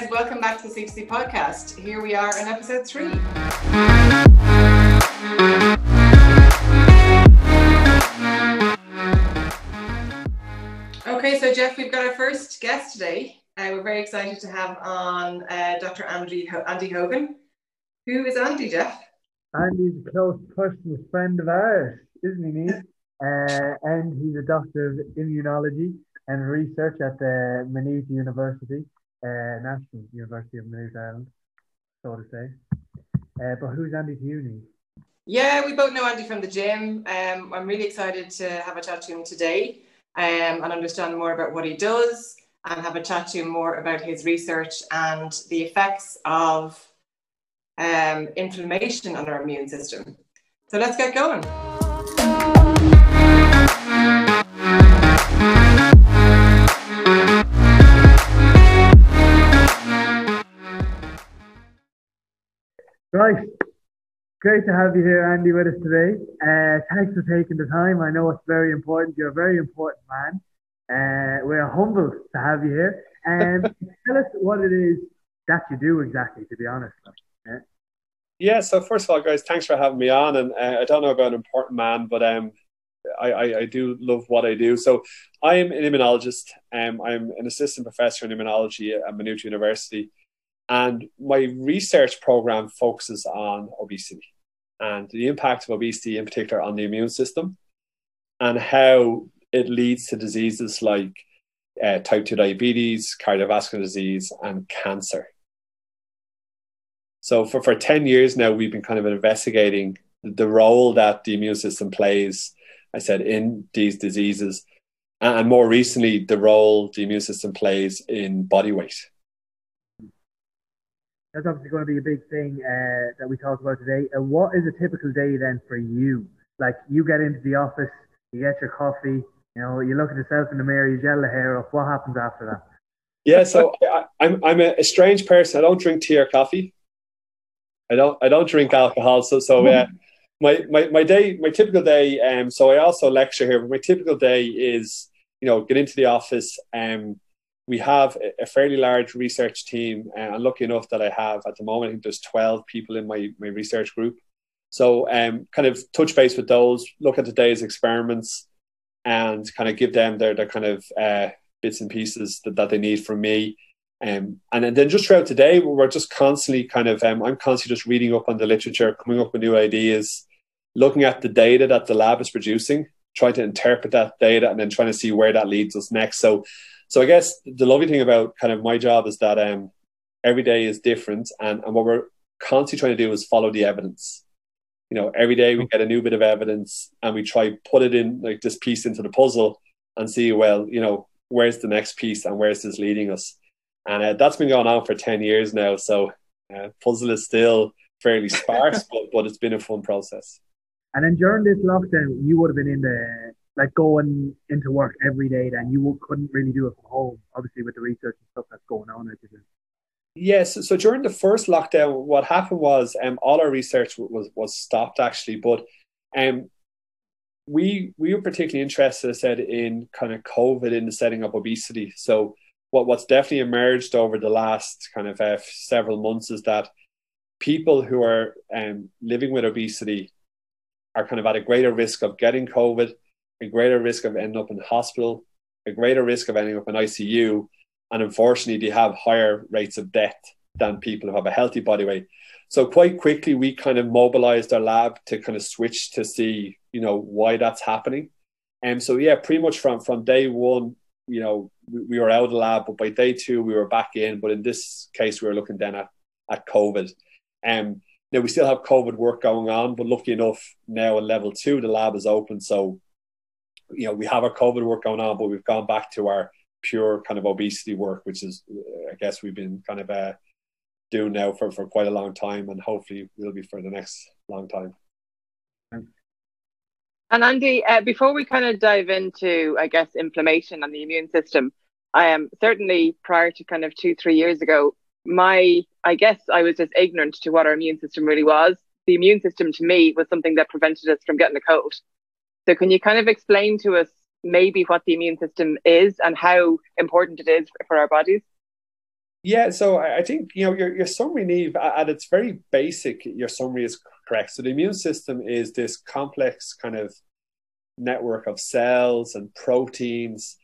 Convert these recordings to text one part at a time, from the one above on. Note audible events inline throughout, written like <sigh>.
guys. Welcome back to the CTC podcast. Here we are in episode three. Okay, so Jeff, we've got our first guest today. Uh, we're very excited to have on uh, Dr. Andy, Andy Hogan. Who is Andy, Jeff? Andy's a close personal friend of ours, isn't he, Neil? <laughs> Uh, and he's a doctor of immunology and research at the Maynooth University, uh, National University of New Ireland, so to say. Uh, but who's Andy you, Yeah, we both know Andy from the gym. Um, I'm really excited to have a chat to him today um, and understand more about what he does and have a chat to him more about his research and the effects of um, inflammation on our immune system. So let's get going. Right. Great to have you here, Andy, with us today. Uh, thanks for taking the time. I know it's very important. You're a very important man. Uh, we're humbled to have you here. And <laughs> tell us what it is that you do exactly, to be honest. Yeah. yeah, so first of all, guys, thanks for having me on. And uh, I don't know about an important man, but um, I, I, I, do love what I do. So I'm an immunologist. Um, I'm an assistant professor in immunology at Maynooth University. And my research program focuses on obesity and the impact of obesity, in particular, on the immune system and how it leads to diseases like uh, type 2 diabetes, cardiovascular disease, and cancer. So, for, for 10 years now, we've been kind of investigating the role that the immune system plays, I said, in these diseases. And more recently, the role the immune system plays in body weight. That's obviously going to be a big thing uh, that we talk about today. Uh, what is a typical day then for you? Like you get into the office, you get your coffee, you know, you look at yourself in the mirror, you gel the hair off. What happens after that? Yeah, so <laughs> I, am I'm, I'm a, a, strange person. I don't drink tea or coffee. I don't I don't drink alcohol. So so uh, <laughs> my, my my day my typical day. Um, so I also lecture here. But my typical day is you know get into the office. Um, we have a fairly large research team. And I'm lucky enough that I have at the moment. I think there's 12 people in my my research group. So um, kind of touch base with those, look at today's experiments, and kind of give them their, their kind of uh, bits and pieces that, that they need from me. Um, and then just throughout today, we're just constantly kind of, um, I'm constantly just reading up on the literature, coming up with new ideas, looking at the data that the lab is producing, trying to interpret that data, and then trying to see where that leads us next. So, so I guess the lovely thing about kind of my job is that um, every day is different, and, and what we're constantly trying to do is follow the evidence. You know every day we get a new bit of evidence and we try put it in like this piece into the puzzle and see well you know where's the next piece and where's this leading us? And uh, that's been going on for 10 years now so uh, puzzle is still fairly sparse <laughs> but, but it's been a fun process. And then during this lockdown you would have been in the like going into work every day then you couldn't really do it from home obviously with the research and stuff that's going on Yes. So during the first lockdown, what happened was um, all our research was was stopped actually, but um, we we were particularly interested, I said, in kind of COVID in the setting of obesity. So what what's definitely emerged over the last kind of uh, several months is that people who are um, living with obesity are kind of at a greater risk of getting COVID, a greater risk of ending up in hospital, a greater risk of ending up in ICU, and unfortunately they have higher rates of death than people who have a healthy body weight. So quite quickly we kind of mobilized our lab to kind of switch to see you know why that's happening. And so yeah pretty much from from day one you know we, we were out of the lab but by day two we were back in. But in this case we were looking then at at covid. And um, now we still have covid work going on but lucky enough now at level two the lab is open. So you know we have our covid work going on but we've gone back to our pure kind of obesity work, which is, I guess, we've been kind of uh, doing now for, for quite a long time, and hopefully will be for the next long time. And Andy, uh, before we kind of dive into, I guess, inflammation and the immune system, I am certainly prior to kind of two, three years ago, my, I guess I was just ignorant to what our immune system really was. The immune system to me was something that prevented us from getting a cold. So can you kind of explain to us maybe what the immune system is and how important it is for our bodies? Yeah, so I think you know your your summary, Neve, at its very basic, your summary is correct. So the immune system is this complex kind of network of cells and proteins,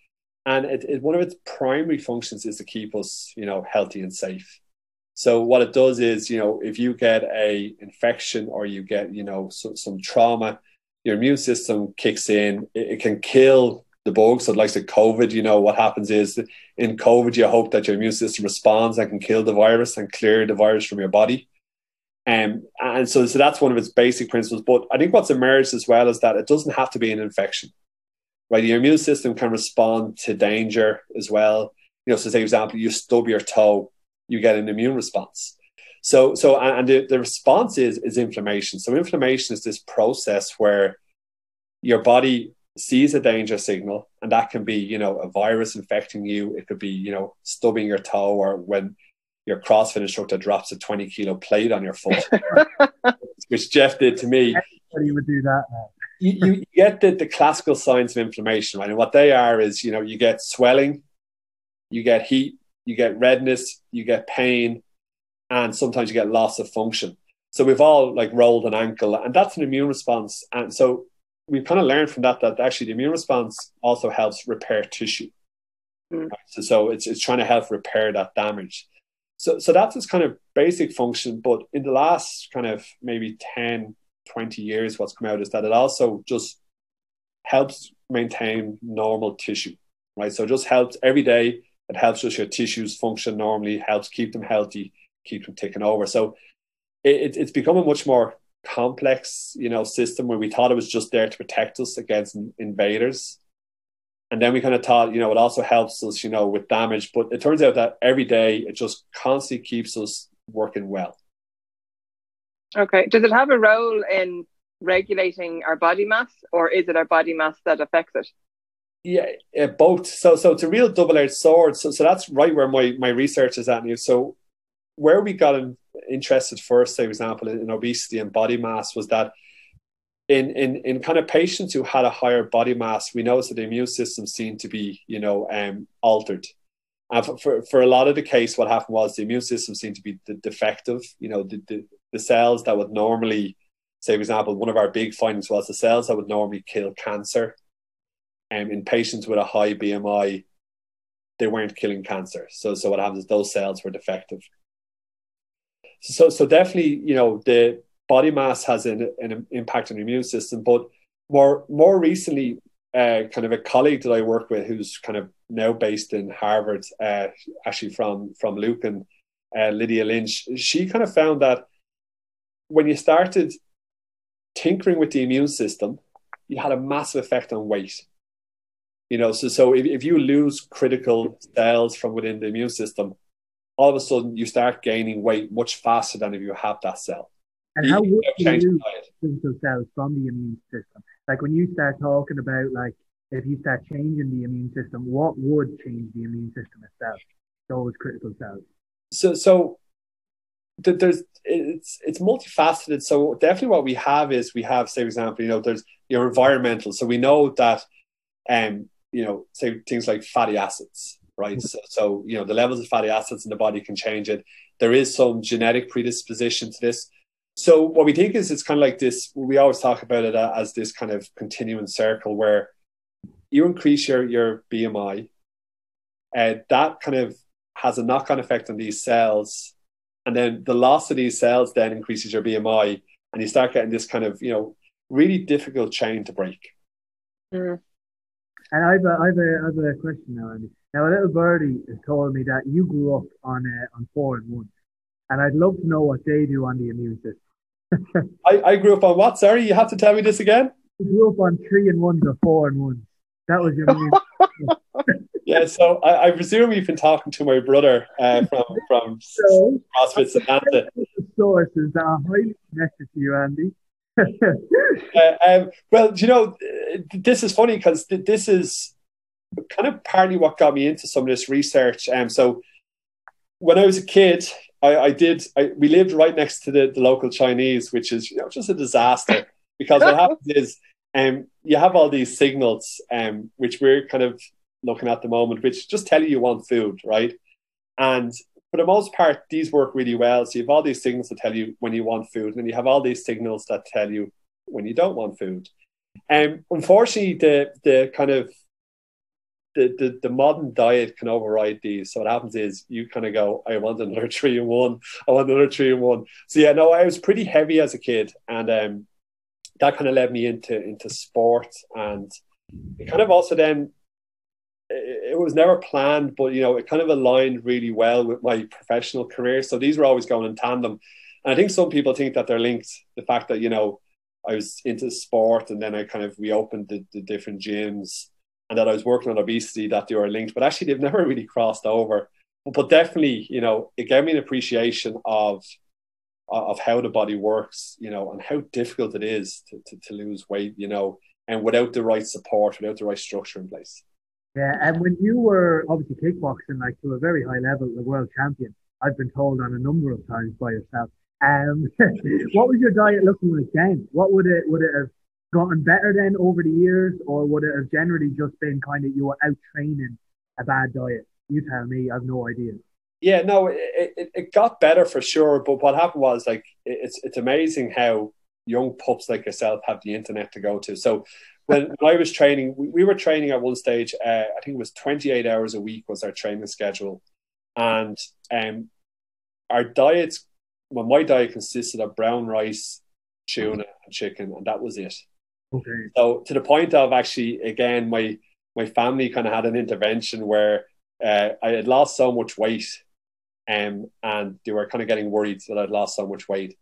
and it, it, one of its primary functions is to keep us, you know, healthy and safe. So what it does is, you know, if you get a infection or you get, you know, so, some trauma, your immune system kicks in. It, it can kill the bugs. So, like the COVID, you know, what happens is in COVID, you hope that your immune system responds and can kill the virus and clear the virus from your body. Um, and so, so that's one of its basic principles. But I think what's emerged as well is that it doesn't have to be an infection, right? Your immune system can respond to danger as well. You know, so say, for example, you stub your toe you get an immune response. So, so and the, the response is, is inflammation. So inflammation is this process where your body sees a danger signal, and that can be, you know, a virus infecting you. It could be, you know, stubbing your toe, or when your CrossFit instructor drops a 20 kilo plate on your foot, <laughs> which Jeff did to me. Everybody would do that. You, you get the, the classical signs of inflammation, right? And what they are is, you know, you get swelling, you get heat, you get redness, you get pain, and sometimes you get loss of function. So we've all like rolled an ankle, and that's an immune response. And so we've kind of learned from that that actually the immune response also helps repair tissue. Mm. Right? So, so it's it's trying to help repair that damage. So so that's its kind of basic function. But in the last kind of maybe 10, 20 years, what's come out is that it also just helps maintain normal tissue. Right. So it just helps every day it helps just your tissues function normally, helps keep them healthy, keep them ticking over. So it, it's become a much more complex, you know, system where we thought it was just there to protect us against invaders. And then we kind of thought, you know, it also helps us, you know, with damage. But it turns out that every day it just constantly keeps us working well. Okay. Does it have a role in regulating our body mass, or is it our body mass that affects it? yeah, uh, both. So, so it's a real double-edged sword. So, so that's right where my my research is at now. So, where we got in, interested first, say, for example, in, in obesity and body mass, was that in in in kind of patients who had a higher body mass, we noticed that the immune system seemed to be, you know, um, altered. And for, for, for a lot of the case, what happened was the immune system seemed to be defective. You know, the, the, the cells that would normally, say, for example, one of our big findings was the cells that would normally kill cancer um, in patients with a high BMI, they weren't killing cancer. So, so what happens is those cells were defective. So, so definitely, you know, the body mass has an, an impact on the immune system. But more, more recently, uh, kind of a colleague that I work with, who's kind of now based in Harvard, uh, actually from from Lucan, uh, Lydia Lynch, she kind of found that when you started tinkering with the immune system, you had a massive effect on weight. You know, so so if, if you lose critical cells from within the immune system, all of a sudden you start gaining weight much faster than if you have that cell. And how would you lose critical cells from the immune system? Like when you start talking about like if you start changing the immune system, what would change the immune system itself? Those critical cells. So so there's it's it's multifaceted. So definitely what we have is we have, say for example, you know, there's your environmental. So we know that um you know, say things like fatty acids, right? So, so, you know, the levels of fatty acids in the body can change it. There is some genetic predisposition to this. So what we think is it's kind of like this. We always talk about it as this kind of continuing circle where you increase your your BMI, and uh, that kind of has a knock on effect on these cells, and then the loss of these cells then increases your BMI, and you start getting this kind of you know really difficult chain to break. Mm. And I've a, I've a, I've a question now, Andy. Now, a little birdie has told me that you grew up on uh, on four and one, and I'd love to know what they do on the immune system. <laughs> I, I grew up on what? Sorry, you have to tell me this again. You grew up on three and one to four and one. That was your immune. <laughs> yeah, so I, I, presume you've been talking to my brother uh, from from <laughs> so, CrossFit Savannah. Sources that are highly connected to you, Andy. uh, um, well, you know, this is funny because th- this is kind of partly what got me into some of this research. Um, so when I was a kid, I, I did. I, we lived right next to the, the local Chinese, which is you know just a disaster <laughs> because what happens is um, you have all these signals, um, which we're kind of looking at the moment, which just tell you you want food, right? And for the most part, these work really well. So you have all these signals that tell you when you want food, and then you have all these signals that tell you when you don't want food. And um, unfortunately, the the kind of the, the, the modern diet can override these. So what happens is you kind of go, I want another <laughs> three and one. I want another three and one. So yeah, no, I was pretty heavy as a kid, and um, that kind of led me into into sport, and it kind of also then it was never planned, but you know, it kind of aligned really well with my professional career. So these were always going in tandem. And I think some people think that they're linked. The fact that, you know, I was into sport and then I kind of reopened the, the different gyms and that I was working on obesity, that they were linked. But actually they've never really crossed over. But, definitely, you know, it gave me an appreciation of of how the body works, you know, and how difficult it is to, to, to lose weight, you know, and without the right support, without the right structure in place. Yeah, and when you were obviously kickboxing like to a very high level, the world champion, I've been told on a number of times by yourself. Um, <laughs> what was your diet looking like then? What would it would it have gotten better then over the years, or would it have generally just been kind of you were out training a bad diet? You tell me. I've no idea. Yeah, no, it, it, it got better for sure. But what happened was like it's it's amazing how young pups like yourself have the internet to go to. So when, <laughs> when I was training, we, we, were training at one stage. Uh, I think it was 28 hours a week was our training schedule, and um, our diets. Well, my diet consisted of brown rice, tuna, and chicken, and that was it. Okay. So to the point of actually, again, my my family kind of had an intervention where uh, I had lost so much weight, um, and they were kind of getting worried that I'd lost so much weight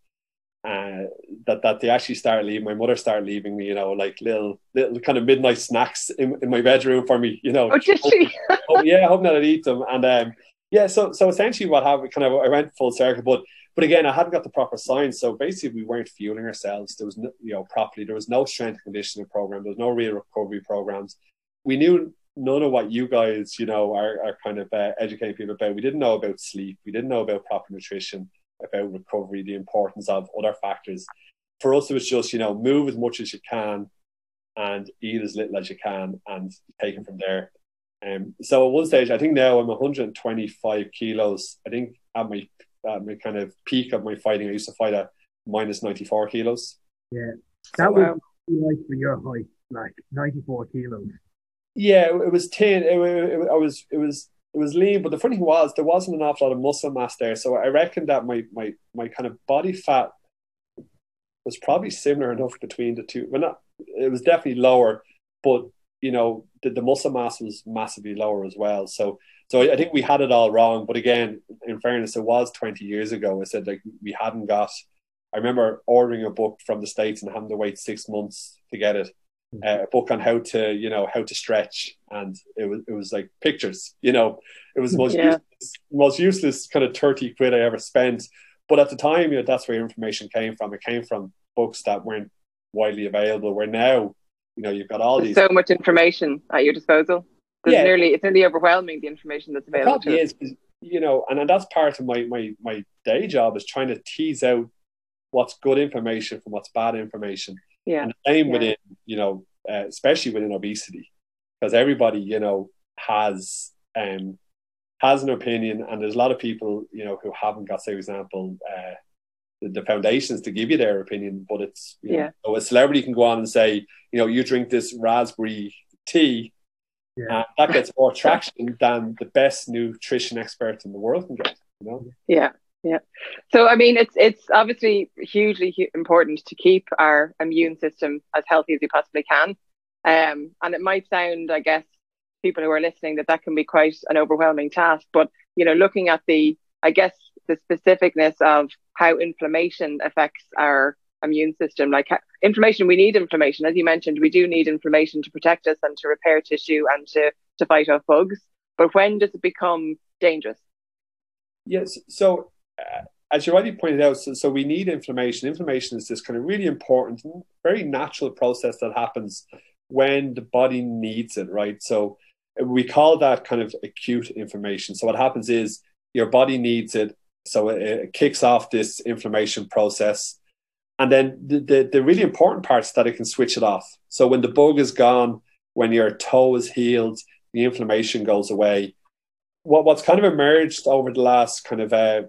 uh, that that they actually started leaving. My mother started leaving me, you know, like little little kind of midnight snacks in, in my bedroom for me, you know. Oh, did she? <laughs> oh, yeah, hoping that I'd eat them. And um, yeah, so so essentially what happened, kind of, I went full circle, but but again, I hadn't got the proper science. So basically, we weren't fueling ourselves. There was no, you know properly. There was no strength conditioning program. There was no real recovery programs. We knew none of what you guys, you know, are, are kind of uh, educating people about. We didn't know about sleep. We didn't know about proper nutrition about recovery, the importance of other factors. For us, it was just, you know, move as much as you can and eat as little as you can and take it from there. Um, so at one stage, I think now I'm 125 kilos. I think at my, at my kind of peak of my fighting, I used to fight at minus 94 kilos. Yeah, that so, was um, like for your height, like 94 kilos. Yeah, it was 10. It, it, it, I was, it was it was lean, but the funny thing was there wasn't an awful lot of muscle mass there. So I reckon that my my my kind of body fat was probably similar enough between the two. Well, not it was definitely lower, but you know the, the muscle mass was massively lower as well. So so I, think we had it all wrong. But again, in fairness, it was twenty years ago. I said like we hadn't got. I remember ordering a book from the states and having to wait six months to get it uh, a book on how to you know how to stretch and it was it was like pictures you know it was the most yeah. useless, most useless kind of 30 quid I ever spent but at the time you know that's where information came from it came from books that weren't widely available where now you know you've got all There's these so much information at your disposal There's yeah. nearly it's nearly overwhelming the information that's available it is you know and, and that's part of my my my day job is trying to tease out what's good information from what's bad information yeah. And the same yeah. within, you know, uh, especially within obesity, because everybody, you know, has um has an opinion, and there's a lot of people, you know, who haven't got, say, for example, uh, the, the foundations to give you their opinion. But it's, you yeah. know, a celebrity can go on and say, you know, you drink this raspberry tea. Yeah. that gets more traction than the best nutrition expert in the world can get. You know? Yeah, yeah. So, I mean, it's it's obviously hugely hu- important to keep our immune system as healthy as we possibly can. Um, and it might sound, I guess, people who are listening that that can be quite an overwhelming task. But you know, looking at the, I guess, the specificness of how inflammation affects our immune system, like inflammation, we need inflammation, as you mentioned, we do need inflammation to protect us and to repair tissue and to to fight off bugs. But when does it become dangerous? Yes. So uh, as you already pointed out, so, so we need inflammation. Inflammation is this kind of really important, very natural process that happens when the body needs it, right? So we call that kind of acute inflammation. So what happens is your body needs it, so it, it kicks off this inflammation process. And then the, the, the really important part is that it can switch it off. So when the bug is gone, when your toe is healed, the inflammation goes away, what what's kind of emerged over the last kind of uh,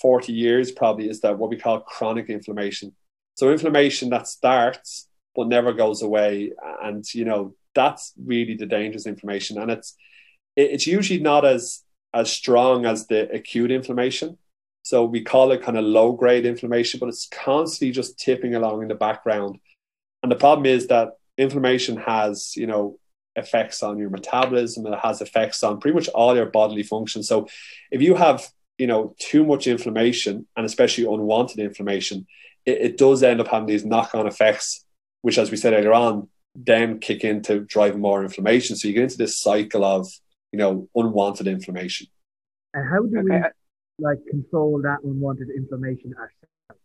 40 years probably is that what we call chronic inflammation. So inflammation that starts but never goes away, and you know that's really the dangerous inflammation, and it's it's usually not as as strong as the acute inflammation. So we call it kind of low grade inflammation, but it's constantly just tipping along in the background. And the problem is that inflammation has, you know, effects on your metabolism and it has effects on pretty much all your bodily functions. So if you have, you know, too much inflammation and especially unwanted inflammation, it, it does end up having these knock-on effects, which as we said earlier on, then kick into driving more inflammation. So you get into this cycle of, you know, unwanted inflammation. And how do okay. we like control that unwanted inflammation ourselves?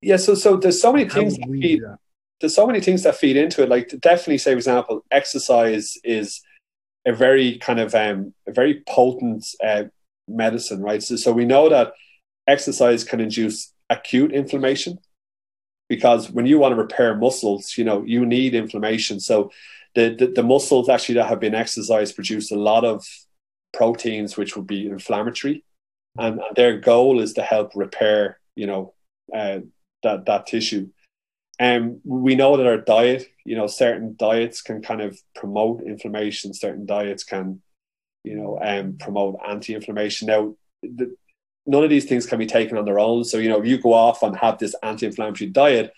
Yeah, so so there's so many things that feed, that? there's so many things that feed into it. Like definitely, say for example, exercise is a very kind of um, a very potent uh, medicine, right? So, so we know that exercise can induce acute inflammation because when you want to repair muscles, you know you need inflammation. So the, the, the muscles actually that have been exercised produce a lot of proteins which would be inflammatory, and their goal is to help repair, you know, uh, that that tissue. And um, we know that our diet, you know, certain diets can kind of promote inflammation. Certain diets can, you know, um, promote anti-inflammation. Now, the, none of these things can be taken on their own. So, you know, if you go off and have this anti-inflammatory diet,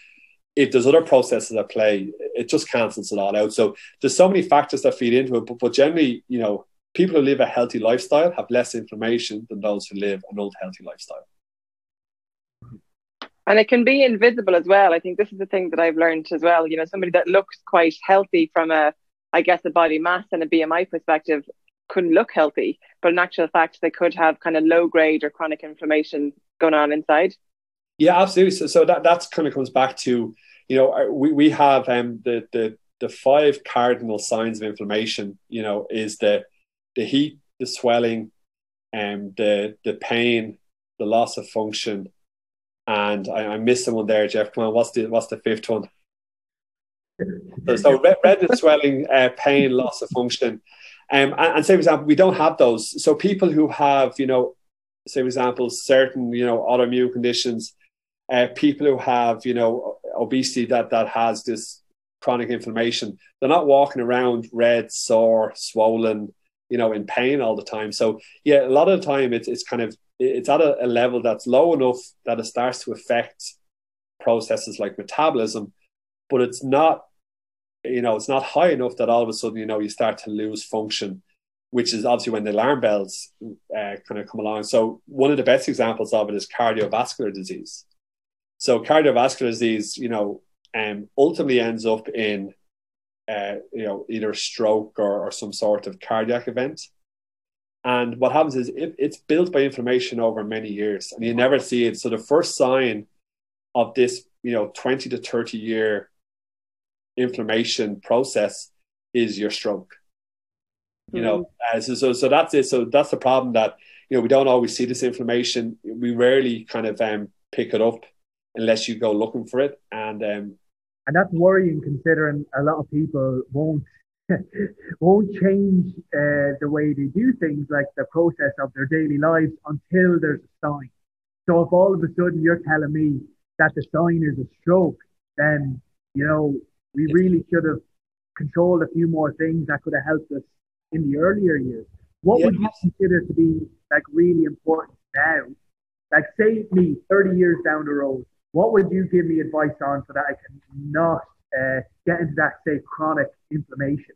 if there's other processes at play, it just cancels it all out. So there's so many factors that feed into it. But, but generally, you know, people who live a healthy lifestyle have less inflammation than those who live an unhealthy lifestyle. And it can be invisible as well. I think this is the thing that I've learned as well. You know, somebody that looks quite healthy from a, I guess, a body mass and a BMI perspective couldn't look healthy, but in actual fact, they could have kind of low grade or chronic inflammation going on inside. Yeah, absolutely. So, so that that's kind of comes back to, you know, we, we have um, the, the, the five cardinal signs of inflammation, you know, is the, the heat, the swelling, and um, the, the pain, the loss of function, and I, I missed someone there, Jeff. Come on, what's the what's the fifth one? so, so redness, swelling, uh, pain, loss of function. Um, and, and, say, for example, we don't have those. So people who have, you know, say, for example, certain, you know, autoimmune conditions, uh, people who have, you know, obesity that that has this chronic inflammation, they're not walking around red, sore, swollen, you know, in pain all the time. So yeah, a lot of the time it's it's kind of it's at a, a level that's low enough that it starts to affect processes like metabolism, but it's not, you know, it's not high enough that all of a sudden, you know, you start to lose function, which is obviously when the alarm bells uh, kind of come along. So one of the best examples of it is cardiovascular disease. So cardiovascular disease, you know, um, ultimately ends up in uh, you know, either a stroke or, or some sort of cardiac event. And what happens is it, it's built by inflammation over many years, and you never see it. So the first sign of this, you know, twenty to thirty year inflammation process is your stroke. You mm-hmm. know, uh, so, so so that's it. So that's the problem that you know we don't always see this inflammation. We rarely kind of um, pick it up unless you go looking for it, and um, and that's worrying considering a lot of people won't <laughs> won't change uh, the way they do things like the process of their daily lives until there's a sign. So if all of a sudden you're telling me that the sign is a stroke, then you know we really should have controlled a few more things that could have helped us in the earlier years. What would you consider to be like really important now? Like say me 30 years down the road, what would you give me advice on so that I can not uh, get into that, say, chronic inflammation?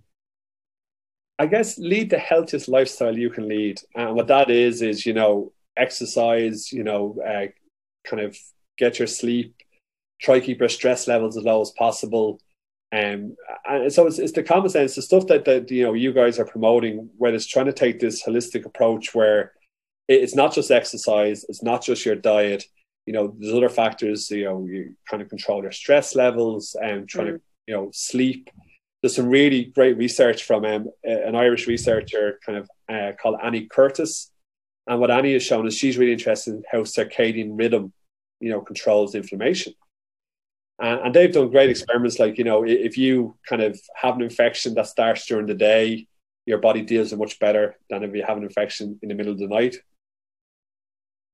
I guess lead the healthiest lifestyle you can lead. And what that is, is, you know, exercise, you know, uh, kind of get your sleep, try keep your stress levels as low as possible. Um, and so it's, it's the common sense, the stuff that, that, you know, you guys are promoting, where it's trying to take this holistic approach where it's not just exercise, it's not just your diet, you know, there's other factors, you know, you kind of control your stress levels and trying mm. to, you know, sleep. There's some really great research from um, an Irish researcher kind of uh, called Annie Curtis. And what Annie has shown is she's really interested in how circadian rhythm, you know, controls inflammation. And, and they've done great experiments like, you know, if you kind of have an infection that starts during the day, your body deals with much better than if you have an infection in the middle of the night.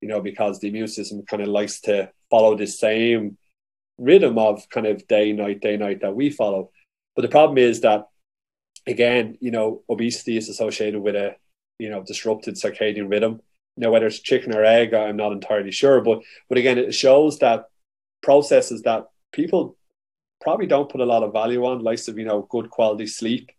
You know, because the immune system kind of likes to follow the same rhythm of kind of day, night, day, night that we follow. But the problem is that, again, you know, obesity is associated with a, you know, disrupted circadian rhythm. Know, whether it's chicken or egg, I'm not entirely sure. But, but again, it shows that processes that people probably don't put a lot of value on, like of, you know, good quality sleep,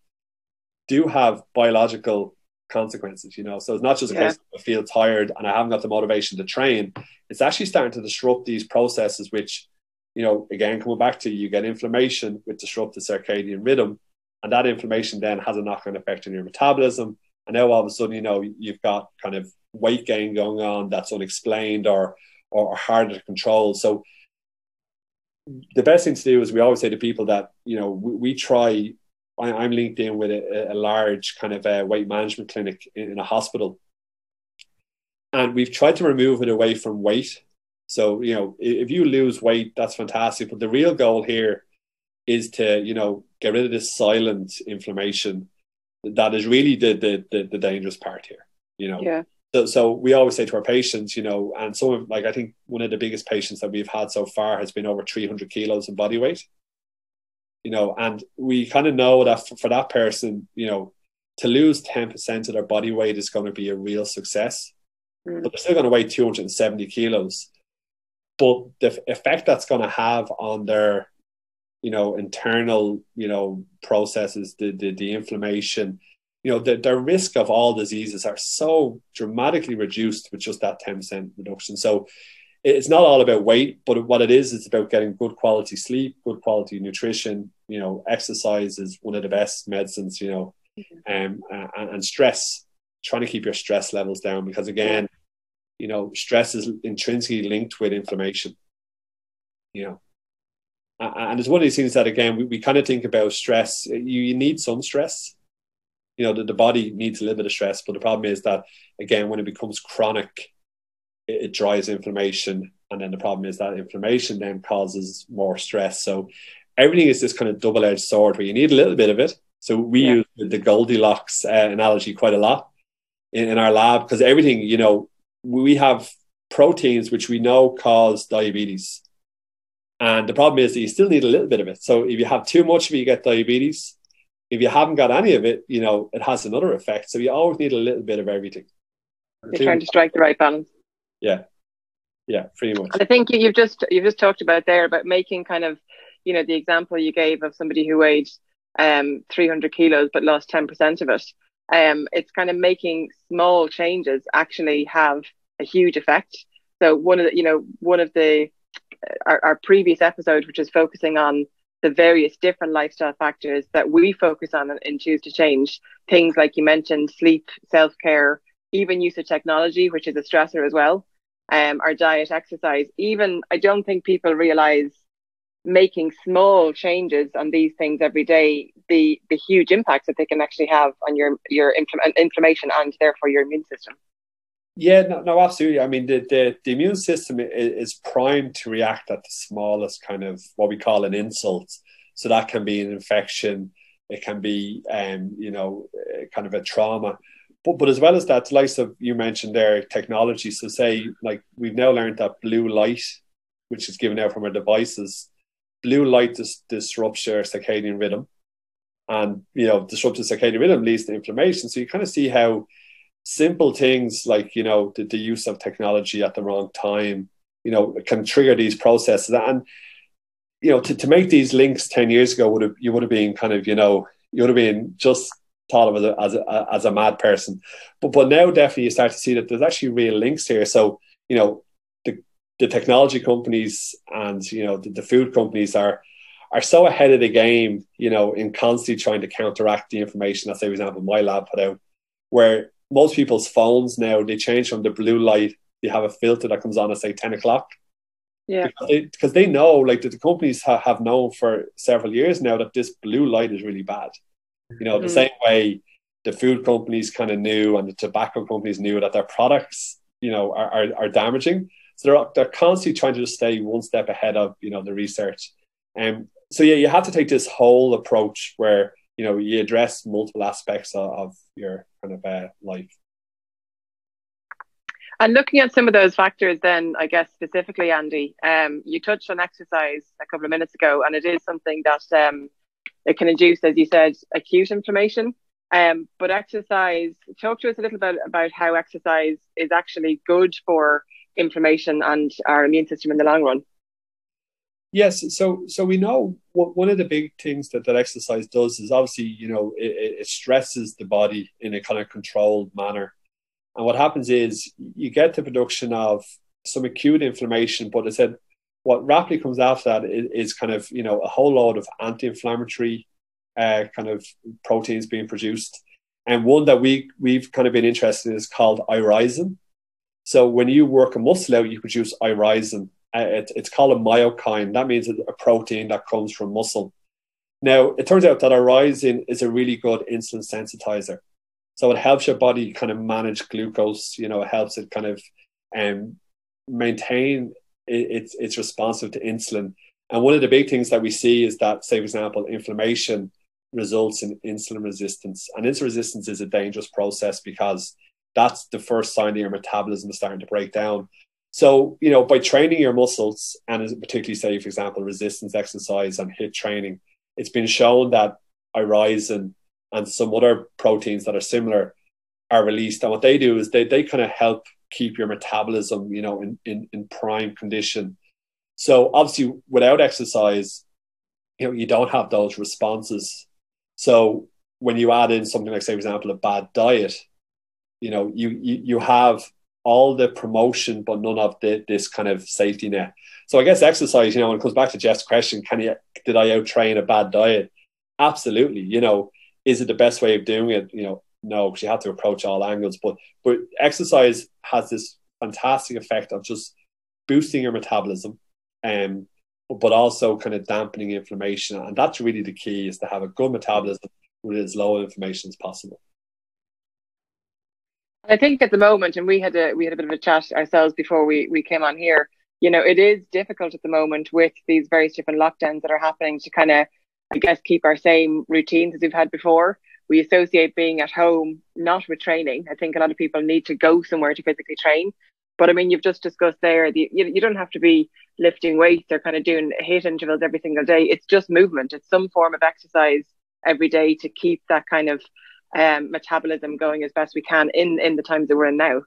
do have biological consequences, you know. So it's not just a yeah. case I feel tired and I haven't got the motivation to train. It's actually starting to disrupt these processes, which, you know, again, coming back to you get inflammation which with the circadian rhythm. And that inflammation then has a knock on effect on your metabolism. And now all of a sudden, you know, you've got kind of weight gain going on that's unexplained or or harder to control. So the best thing to do is we always say to people that you know we, we try. I, am linked in with a, a large kind of a uh, weight management clinic in, in a hospital, and we've tried to remove it away from weight. So you know, if you lose weight, that's fantastic. But the real goal here is to you know get rid of this silent inflammation that is really the the the, the dangerous part here. You know, yeah. So, so we always say to our patients, you know, and some of like I think one of the biggest patients that we've had so far has been over 300 kilos in body weight. You know, and we kind of know that for, for that person, you know, to lose 10% of their body weight is going to be a real success. Mm. But they're still going to weigh 270 kilos. But the effect that's going to have on their, you know, internal, you know, processes, the the, the inflammation, you know, the, the risk of all diseases are so dramatically reduced with just that 10% reduction. So it's not all about weight, but what it is, it's about getting good quality sleep, good quality nutrition. You know, exercise is one of the best medicines, you know, mm-hmm. um, and, and stress, trying to keep your stress levels down because, again, you know, stress is intrinsically linked with inflammation, you know. And it's one of these things that, again, we, we kind of think about stress. You, you need some stress, you know, the, the body needs a little bit of stress, but the problem is that again, when it becomes chronic, it, it drives inflammation, and then the problem is that inflammation then causes more stress. So everything is this kind of double-edged sword where you need a little bit of it. So we yeah. use the Goldilocks uh, analogy quite a lot in, in our lab because everything, you know, we have proteins which we know cause diabetes. And the problem is that you still need a little bit of it. So if you have too much of it, you get diabetes if you haven't got any of it, you know, it has another effect. So you always need a little bit of everything. You're trying to strike the right balance. Yeah. Yeah, pretty much. I think you've just you've just talked about there about making kind of, you know, the example you gave of somebody who weighed um 300 kilos but lost 10% of it. Um, it's kind of making small changes actually have a huge effect. So one of the, you know, one of the our, our previous episode, which is focusing on the various different lifestyle factors that we focus on and choose to change. Things like you mentioned, sleep, self care, even use of technology, which is a stressor as well. Um, our diet, exercise. Even I don't think people realize making small changes on these things every day, the the huge impacts that they can actually have on your your inflammation and therefore your immune system. Yeah, no, no, absolutely. I mean, the, the, the immune system is, primed to react at the smallest kind of what we call an insult. So that can be an infection, it can be, um, you know, kind of a trauma. But, but as well as that, the likes of you mentioned there, technology. So say, like we've now learned that blue light, which is given out from our devices, blue light dis- disrupts your circadian rhythm, and you know, disrupted circadian rhythm leads to inflammation. So you kind of see how simple things like you know the, the use of technology at the wrong time you know can trigger these processes and you know to, to make these links 10 years ago would have you would have been kind of you know you would have been just thought of as a, as a, as a mad person but but now definitely you start to see that there's actually real links here so you know the the technology companies and you know the, the food companies are are so ahead of the game you know in constantly trying to counteract the information that say for example my lab put out where most people's phones now they change from the blue light. They have a filter that comes on at say ten o'clock. Yeah, because they, because they know, like the, the companies ha- have known for several years now that this blue light is really bad. You know, the mm. same way the food companies kind of knew and the tobacco companies knew that their products, you know, are, are, are damaging. So they're, they're constantly trying to just stay one step ahead of, you know, the research. And um, so, yeah, you have to take this whole approach where you know you address multiple aspects of, of your kind of uh, life. And looking at some of those factors, then I guess specifically, Andy, um, you touched on exercise a couple of minutes ago, and it is something that um, it can induce, as you said, acute inflammation. Um, but exercise, talk to us a little bit about how exercise is actually good for inflammation and our immune system in the long run. Yes, so so we know one of the big things that, that exercise does is obviously you know it, it stresses the body in a kind of controlled manner, and what happens is you get the production of some acute inflammation, but as I said what rapidly comes after that is, is kind of you know a whole load of anti-inflammatory uh, kind of proteins being produced, and one that we we've kind of been interested in is called irisin. So when you work a muscle out, you produce irisin, uh, it, it's called a myokine. That means a protein that comes from muscle. Now, it turns out that irisin is a really good insulin sensitizer. So it helps your body kind of manage glucose. You know, it helps it kind of um, maintain its it's responsive to insulin. And one of the big things that we see is that, say, for example, inflammation results in insulin resistance. And insulin resistance is a dangerous process because that's the first sign that your metabolism is starting to break down. So, you know, by training your muscles, and particularly, say, for example, resistance exercise and HIIT training, it's been shown that irisin and some other proteins that are similar are released. And what they do is they, they kind of help keep your metabolism, you know, in, in, in prime condition. So obviously without exercise, you know, you don't have those responses. So when you add in something like, say, for example, a bad diet, you know, you, you, you have all the promotion, but none of the, this kind of safety net. So I guess exercise, you know, when it comes back to Jeff's question, can you did I out train a bad diet? Absolutely. You know, is it the best way of doing it? You know, no, because you have to approach all angles. But but exercise has this fantastic effect of just boosting your metabolism, um, but also kind of dampening inflammation. And that's really the key is to have a good metabolism with as low inflammation as possible. I think at the moment, and we had a we had a bit of a chat ourselves before we we came on here. You know, it is difficult at the moment with these various different lockdowns that are happening to kind of, I guess, keep our same routines as we've had before. We associate being at home not with training. I think a lot of people need to go somewhere to physically train. But I mean, you've just discussed there, the, you, you don't have to be lifting weights or kind of doing HIIT intervals every single day. It's just movement. It's some form of exercise every day to keep that kind of um, metabolism going as best we can in in the times that we're in now.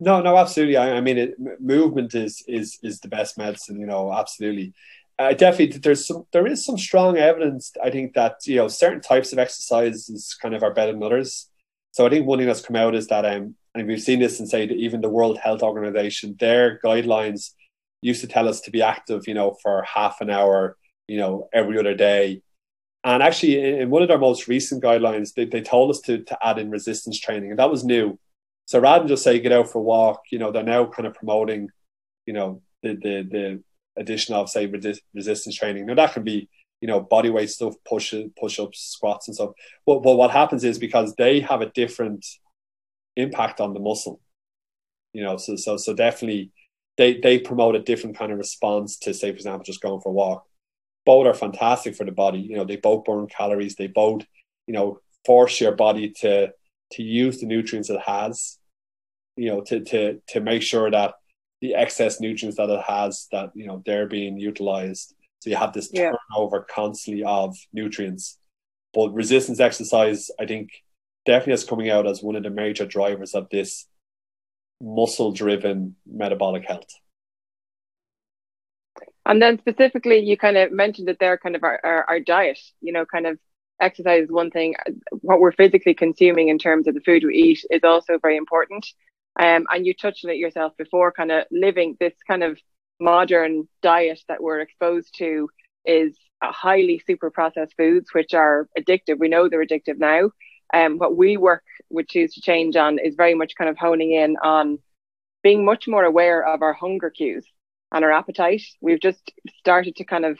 No, no, absolutely. I, I mean, it, movement is is is the best medicine. You know, absolutely. Uh, definitely, there's some there is some strong evidence. I think that you know certain types of exercises kind of are better than others. So I think one thing that's come out is that um, and we've seen this in say even the World Health Organization, their guidelines used to tell us to be active, you know, for half an hour, you know, every other day. And actually, in one of their most recent guidelines, they, they told us to, to add in resistance training, and that was new. So rather than just say get out for a walk, you know, they're now kind of promoting, you know, the the, the addition of say resistance training. Now that can be, you know, body weight stuff, push push ups, squats, and stuff. But but what happens is because they have a different impact on the muscle, you know, so so so definitely they they promote a different kind of response to say, for example, just going for a walk both are fantastic for the body. You know, they both burn calories. They both, you know, force your body to to use the nutrients it has. You know, to to to make sure that the excess nutrients that it has that you know they're being utilized. So you have this yeah. turnover constantly of nutrients. But resistance exercise, I think, definitely is coming out as one of the major drivers of this muscle-driven metabolic health. And then specifically, you kind of mentioned that there, kind of our, our, our, diet, you know, kind of exercise is one thing. What we're physically consuming in terms of the food we eat is also very important. Um, and you touched on it yourself before, kind of living this kind of modern diet that we're exposed to is highly super processed foods, which are addictive. We know they're addictive now. Um, what we work with Choose to Change on is very much kind of honing in on being much more aware of our hunger cues and our appetite. We've just started to kind of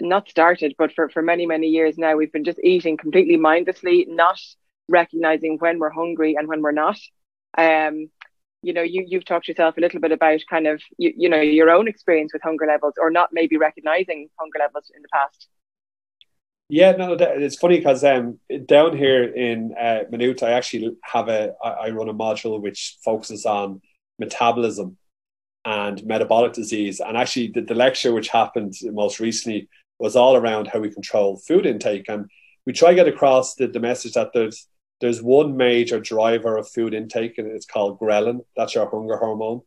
not started, but for, for many, many years now, we've been just eating completely mindlessly, not recognizing when we're hungry and when we're not. Um, you know, you, you've talked yourself a little bit about kind of, you, you know, your own experience with hunger levels or not maybe recognizing hunger levels in the past. Yeah, no, it's funny because um, down here in uh, Maynooth, I actually have a I run a module which focuses on metabolism and metabolic disease. And actually, the, the lecture which happened most recently was all around how we control food intake. And we try to get across the, the message that there's there's one major driver of food intake, and it's called ghrelin. That's your hunger hormone.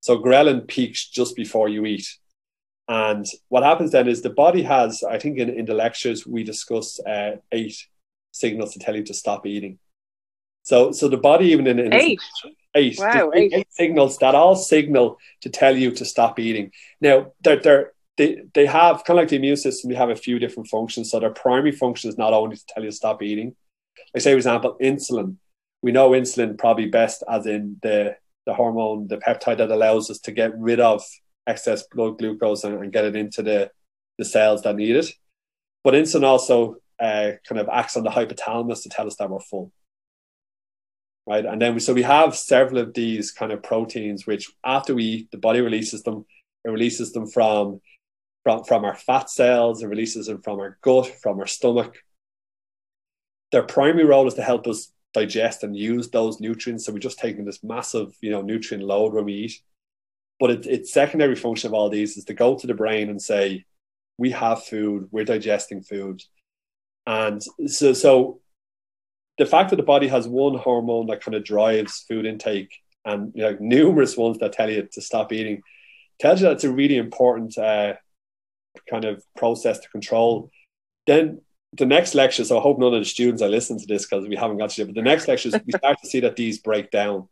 So ghrelin peaks just before you eat. And what happens then is the body has, I think in, in the lectures, we discuss uh, eight signals to tell you to stop eating. So, so the body even in, in eight, eight, wow, eight. eight signals that all signal to tell you to stop eating. Now, they're, they're, they, they have kind of like the immune system, they have a few different functions. So their primary function is not only to tell you to stop eating. Like say, for example, insulin. We know insulin probably best as in the the hormone, the peptide that allows us to get rid of excess blood glucose and, and get it into the, the cells that need it. But insulin also uh, kind of acts on the hypothalamus to tell us that we're full. Right. And then we, so we have several of these kind of proteins, which after we eat, the body releases them. It releases them from, from, from our fat cells, it releases them from our gut, from our stomach. Their primary role is to help us digest and use those nutrients. So we're just taking this massive, you know, nutrient load when we eat. But it, its secondary function of all these is to go to the brain and say, we have food, we're digesting food. And so, so the fact that the body has one hormone that kind of drives food intake and you know, numerous ones that tell you to stop eating tells you that it's a really important uh, kind of process to control. Then the next lecture, so I hope none of the students are listening to this because we haven't got to it, but the next lecture is we start to see that these break down.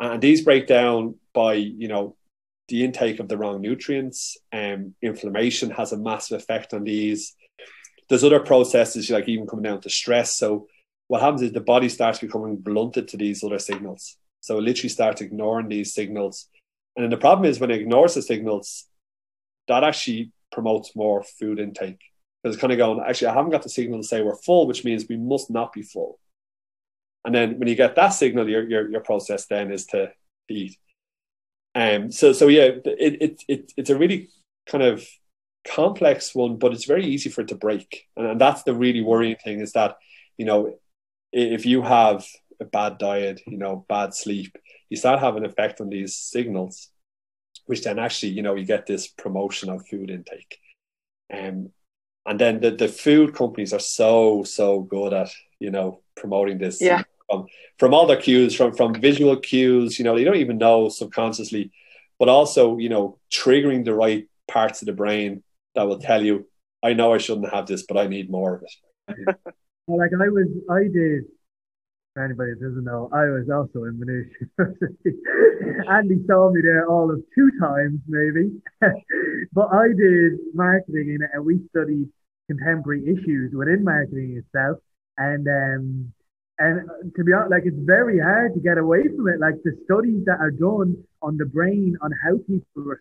And these break down by, you know, the intake of the wrong nutrients. Um, inflammation has a massive effect on these. There's other processes like even coming down to stress. So what happens is the body starts becoming blunted to these other signals. So it literally starts ignoring these signals. And then the problem is when it ignores the signals, that actually promotes more food intake. It's kind of going, actually, I haven't got the signal to say we're full, which means we must not be full. And then when you get that signal, your, your, your process then is to eat. Um, so so yeah, it, it, it it's a really kind of complex one, but it's very easy for it to break, and, and that's the really worrying thing is that you know if you have a bad diet, you know, bad sleep, you start having an effect on these signals, which then actually you know you get this promotion of food intake, um, and then the the food companies are so so good at you know promoting this yeah from from all the cues, from from visual cues. You know, you don't even know subconsciously, but also you know triggering the right parts of the brain that will tell you, I know I shouldn't have this, but I need more of it. <laughs> well, like I was, I did. For anybody that doesn't know, I was also in Maynooth <laughs> University. Andy saw me there all of two times, maybe. <laughs> but I did marketing and we studied contemporary issues within marketing itself. And um, and to be honest, like it's very hard to get away from it. Like the studies that are done on the brain on how people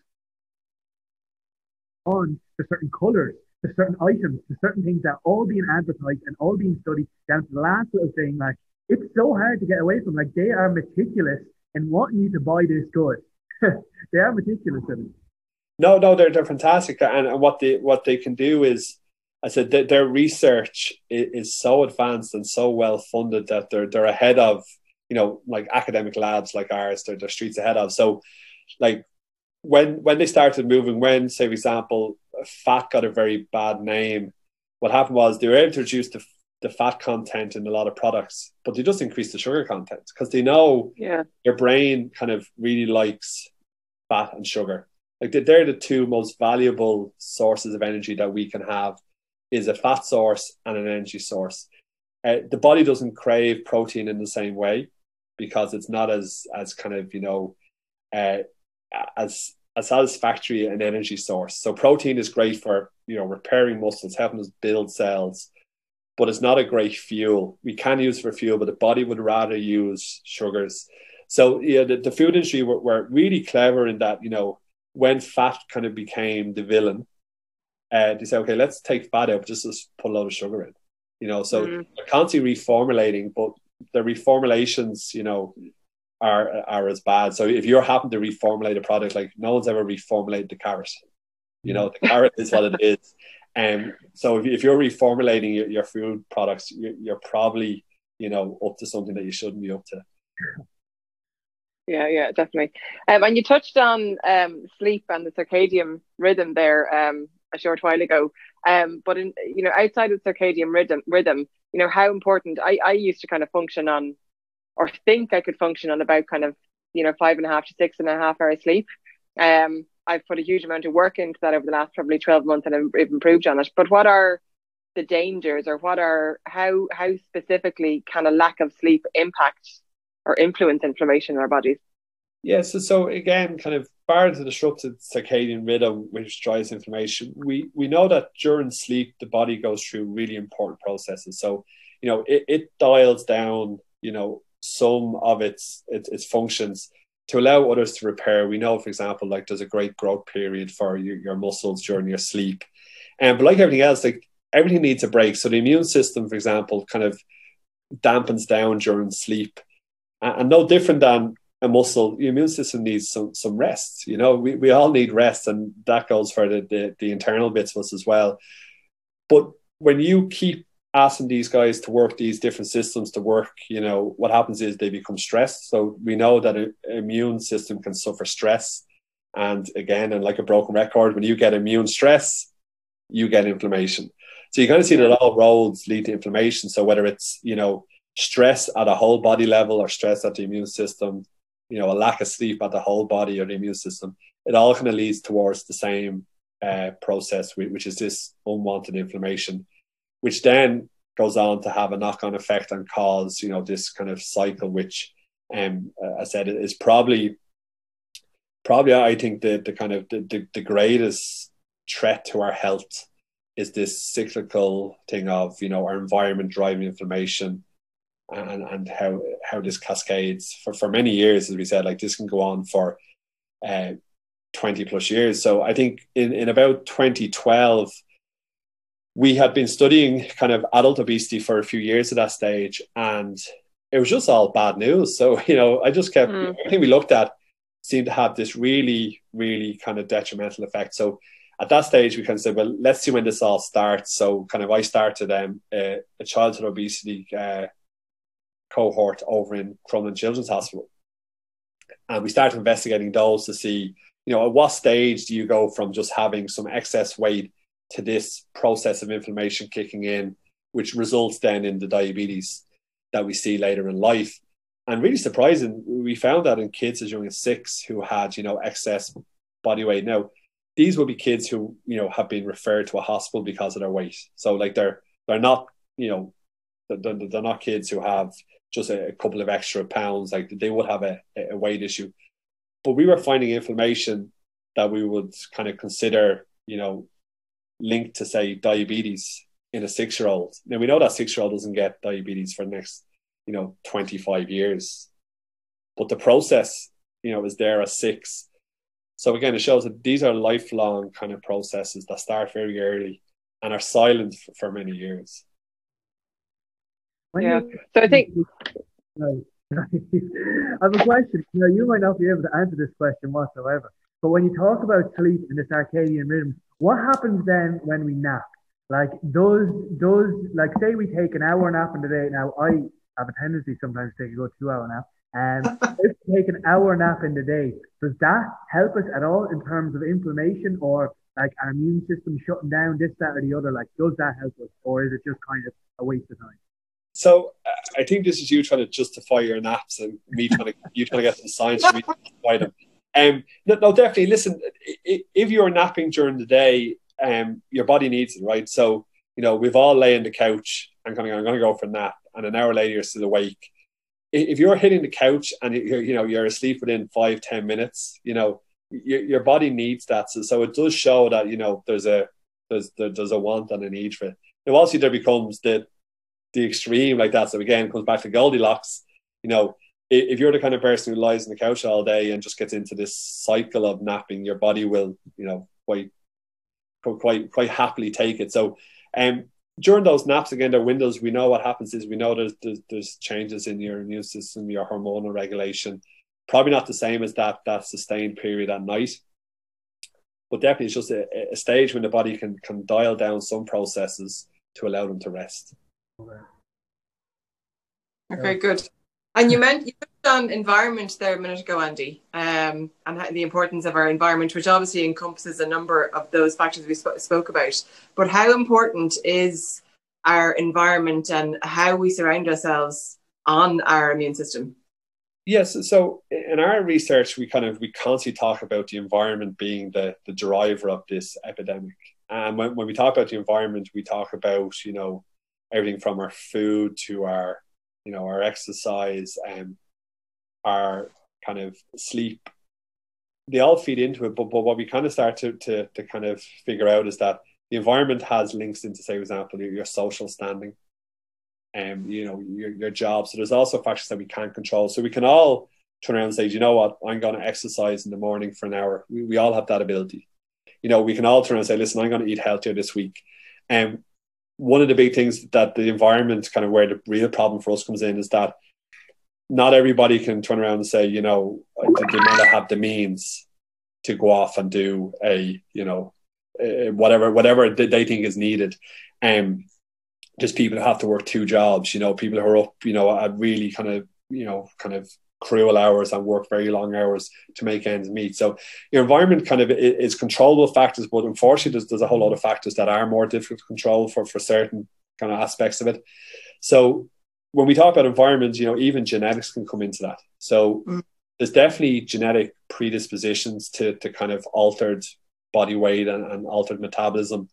respond to certain colors, to certain items, to certain things that are all being advertised and all being studied down to the last little thing. Like it's so hard to get away from. Like they are meticulous in wanting you to buy this good. <laughs> they are meticulous in it. No, no, they're they're fantastic, and, what they what they can do is I said their research is so advanced and so well funded that they're they're ahead of you know like academic labs like ours. They're, they're streets ahead of. So like when when they started moving, when say for example, fat got a very bad name, what happened was they were able to reduce the the fat content in a lot of products, but they just increase the sugar content because they know yeah. your brain kind of really likes fat and sugar. Like they're the two most valuable sources of energy that we can have is a fat source and an energy source. Uh, the body doesn't crave protein in the same way because it's not as as kind of you know uh, as as satisfactory an energy source. So protein is great for you know repairing muscles, helping us build cells, but it's not a great fuel. We can use for fuel, but the body would rather use sugars. So yeah, the, the food industry were, were really clever in that you know when fat kind of became the villain, uh, they say, okay, let's take fat out, just, just put a lot of sugar in. You know, so mm. they're constantly reformulating, but the reformulations, you know, are are as bad. So if you're having to reformulate a product, like no one's ever reformulated the carrot. You know, the carrot is what it is. <laughs> Um, so if, if you're reformulating your, your food products, you're, you're probably you know up to something that you shouldn't be up to. Yeah, yeah, definitely. Um, and you touched on um, sleep and the circadian rhythm there um, a short while ago. Um, but in you know, outside of circadian rhythm, rhythm, you know, how important I, I used to kind of function on, or think I could function on about kind of you know five and a half to six and a half hours sleep. Um, I've put a huge amount of work into that over the last probably twelve months, and I've improved on it. But what are the dangers, or what are how how specifically can a lack of sleep impact or influence inflammation in our bodies? Yeah, so, so again, kind of bar the disrupted circadian rhythm, which drives inflammation, we, we know that during sleep, the body goes through really important processes. So, you know, it, it dials down, you know, some of its, its, its functions to allow others to repair. We know, for example, like there's a great growth period for your, your muscles during your sleep. And um, but like everything else, like everything needs a break. So the immune system, for example, kind of dampens down during sleep. And, and no different than a muscle, your immune system needs some some rest. You know, we, we all need rest, and that goes for the, the, the internal bits of us as well. But when you keep asking these guys to work these different systems to work, you know, what happens is they become stressed. So we know that an immune system can suffer stress. And again, and like a broken record, when you get immune stress, you get inflammation. So you kind of see that all roads lead to inflammation. So whether it's, you know, stress at a whole body level or stress at the immune system, you know a lack of sleep at the whole body or the immune system it all kind of leads towards the same uh, process which is this unwanted inflammation which then goes on to have a knock-on effect and cause you know this kind of cycle which um uh, i said is probably probably i think the, the kind of the, the, the greatest threat to our health is this cyclical thing of you know our environment driving inflammation and, and how how this cascades for, for many years, as we said, like this can go on for uh, 20 plus years. So I think in, in about 2012, we had been studying kind of adult obesity for a few years at that stage, and it was just all bad news. So, <laughs> you know, I just kept, mm. everything we looked at seemed to have this really, really kind of detrimental effect. So at that stage, we kind of said, well, let's see when this all starts. So kind of I started um, a, a childhood obesity uh, cohort over in Crumlin Children's Hospital. And we started investigating those to see, you know, at what stage do you go from just having some excess weight to this process of inflammation kicking in, which results then in the diabetes that we see later in life. And really surprising, we found that in kids as young as six who had, you know, excess body weight. Now, these would be kids who, you know, have been referred to a hospital because of their weight. So like they're they're not, you know, they're, they're not kids who have just a, couple of extra pounds. Like they would have a, a weight issue. But we were finding inflammation that we would kind of consider, you know, linked to say diabetes in a six year old. Now we know that six year old doesn't get diabetes for the next, you know, 25 years. But the process, you know, is there at six. So again, it shows that these are lifelong kind of processes that start very early and are silent for, for many years. When yeah. So I think. Right. <laughs> I have a question. Now, you might not be able to answer this question whatsoever, but when you talk about sleep and the circadian rhythm, what happens then when we nap? Like those, those, like say we take an hour nap in the day. Now I have a tendency sometimes to take a good two hour nap. And <laughs> if we take an hour nap in the day, does that help us at all in terms of inflammation or like our immune system shutting down this, that, or the other? Like, does that help us, or is it just kind of a waste of time? So uh, I think this is you trying to justify your naps and me trying to you trying to get some science for me to justify them. Um, no, no, definitely. Listen, if you're napping during the day, um, your body needs it, right? So you know, we've all lay on the couch and going, I'm going to go for a nap, and an hour later you're still awake. If you're hitting the couch and you're, you know, you're asleep within five, ten minutes, you know, your, your body needs that. So, so it does show that you know there's a there's there's a want and a need for it. Now, obviously, there becomes the the extreme like that. So again, comes back to Goldilocks. You know, if you're the kind of person who lies on the couch all day and just gets into this cycle of napping, your body will, you know, quite quite quite happily take it. So um during those naps again their windows we know what happens is we know there's, there's, there's changes in your immune system your hormonal regulation probably not the same as that that sustained period at night but definitely it's just a, a stage when the body can can dial down some processes to allow them to rest. Okay. Okay, good. And you meant you on environment there a minute ago, Andy, um, and the importance of our environment, which obviously encompasses a number of those factors we sp- spoke about. But how important is our environment and how we surround ourselves on our immune system? Yes. So in our research, we kind of we constantly talk about the environment being the the driver of this epidemic. And when, when we talk about the environment, we talk about you know everything from our food to our you know our exercise and our kind of sleep they all feed into it. But, but what we kind of start to, to, to kind of figure out is that the environment has links into say for example your, your social standing and um, you know your, your job. So there's also factors that we can't control. So we can all turn around and say you know what? I'm going to exercise in the morning for an hour. We, we all have that ability. You know we can all turn around and say listen i'm going to eat healthier this week. And um, one of the big things that the environment kind of where the real problem for us comes in is that not everybody can turn around and say, you know, they do not have the means to go off and do a, you know, whatever whatever they think is needed. Um, just people who have to work two jobs, you know, people who are up, you know, at really kind of, you know, kind of cruel hours and work very long hours to make ends meet. So your environment kind of is controllable factors, but unfortunately there's, there's a whole lot of factors that are more difficult to control for, for certain kind of aspects of it. So when we talk about environment, you know, even genetics can come into that. So mm. there's definitely genetic predispositions to, to kind of altered body weight and, and altered metabolism.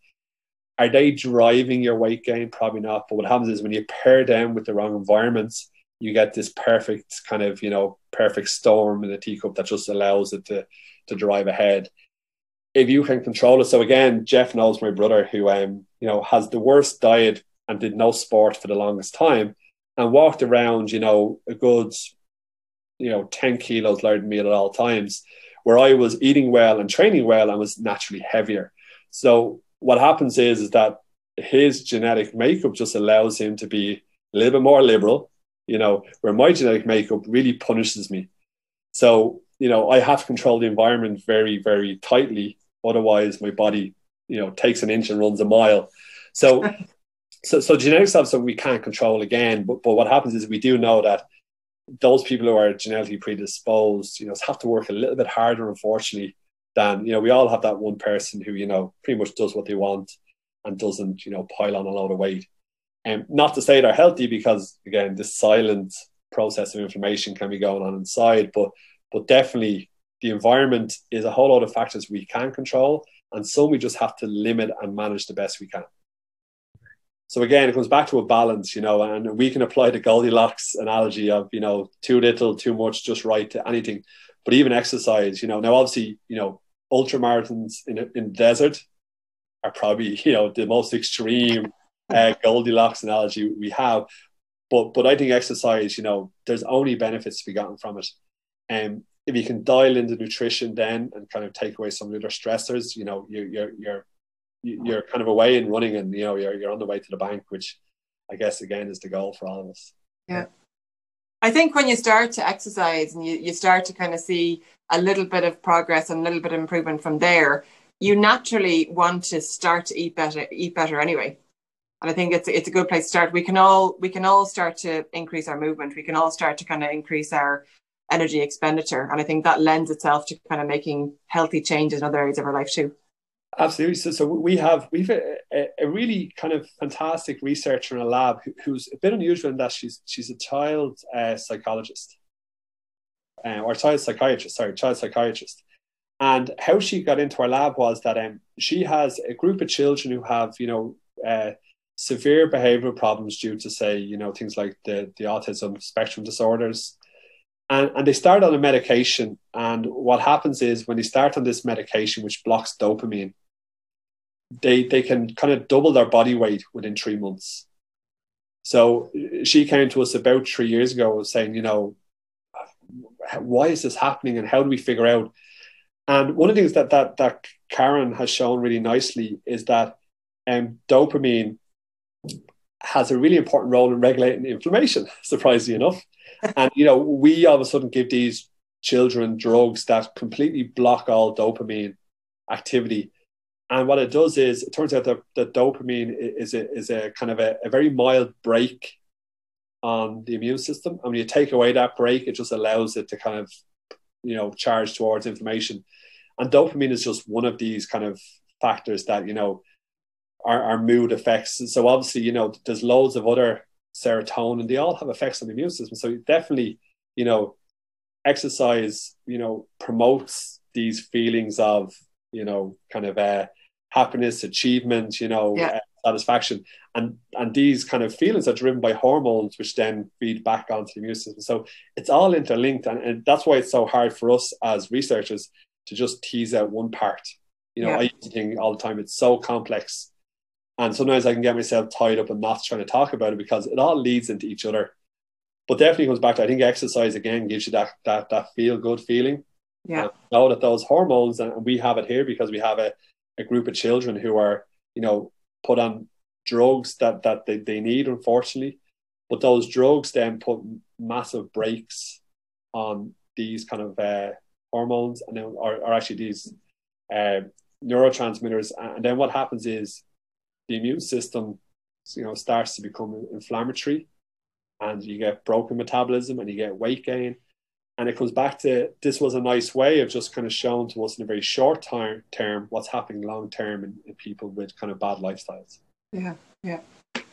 Are they driving your weight gain? Probably not. But what happens is when you pair them with the wrong environments, you get this perfect kind of you know perfect storm in a teacup that just allows it to to drive ahead. If you can control it so again jeff knows my brother who um you know has the worst diet and did no sport for the longest time and walked around you know a good you know 10 kilos lighter than me at all times where i was eating well and training well and was naturally heavier. So what happens is is that his genetic makeup just allows him to be a little bit more liberal you know, where my genetic makeup really punishes me. So, you know, I have to control the environment very, very tightly. Otherwise, my body, you know, takes an inch and runs a mile. So, <laughs> so, so genetics have something we can't control again. But, but what happens is we do know that those people who are genetically predisposed, you know, have to work a little bit harder, unfortunately, than, you know, we all have that one person who, you know, pretty much does what they want and doesn't, you know, pile on a lot of weight. And um, not to say they're healthy because again, this silent process of inflammation can be going on inside, but but definitely the environment is a whole lot of factors we can control, and some we just have to limit and manage the best we can. So again, it comes back to a balance, you know, and we can apply the Goldilocks analogy of, you know, too little, too much, just right to anything. But even exercise, you know, now obviously, you know, ultra marathons in in desert are probably, <laughs> you know, the most extreme uh, Goldilocks analogy we have. But but I think exercise, you know, there's only benefits to be gotten from it. And um, if you can dial into nutrition then and kind of take away some of the other stressors, you know, you, you're you're you're kind of away and running, and you know you're you're on the way to the bank, which I guess again is the goal for all of us. Yeah. I think when you start to exercise and you, you start to kind of see a little bit of progress and a little bit of improvement from there, you naturally want to start to eat better, eat better anyway and I think it's it's a good place to start. We can all we can all start to increase our movement. We can all start to kind of increase our energy expenditure, and I think that lends itself to kind of making healthy changes in other areas of our life too. Absolutely. So, so we have we've a, a, really kind of fantastic researcher in a lab who, who's a bit unusual in that she's she's a child uh, psychologist, um, or child psychiatrist. Sorry, child psychiatrist. And how she got into our lab was that um, she has a group of children who have you know uh, severe behavioral problems due to say you know things like the the autism spectrum disorders. And, and they start on a medication. And what happens is when they start on this medication which blocks dopamine they they can kind of double their body weight within three months. So she came to us about three years ago saying you know why is this happening and how do we figure out? And one of the things that that that karen has shown really nicely is that um, dopamine has a really important role in regulating inflammation, <laughs> surprisingly enough. and you know, we all of a sudden give these children drugs that completely block all dopamine activity. And what it does is, it turns out that, that dopamine is a, is a kind of a, a very mild brake on the immune system. And when you take away that brake, it just allows it to kind of, you know, charge towards inflammation. And dopamine is just one of these kind of factors that, you know, our, our mood effects. So obviously, you know, there's loads of other serotonin. They all have effects on the immune system. So definitely, you know, exercise, you know, promotes these feelings of, you know, kind of uh, happiness, achievement, you know, yeah. uh, satisfaction, and and these kind of feelings are driven by hormones, which then feed back onto the immune system. So it's all interlinked, and, and that's why it's so hard for us as researchers to just tease out one part. You know, yeah. I used to think all the time it's so complex and sometimes I can get myself tied up in not trying to talk about it because it all leads into each other. But definitely comes back to I think exercise again gives you that that that feel good feeling. Yeah. And know that those hormones and we have it here because we have a, a group of children who are, you know, put on drugs that that they, they need, unfortunately. But those drugs then put massive brakes on these kind of uh, hormones and then are actually these uh, neurotransmitters. And then what happens is the immune system, you know, starts to become inflammatory, and you get broken metabolism and you get weight gain. And it comes back to this was a nice way of just kind of showing to us in a very short time term what's happening long term in, in people with kind of bad lifestyles. Yeah, yeah. Well,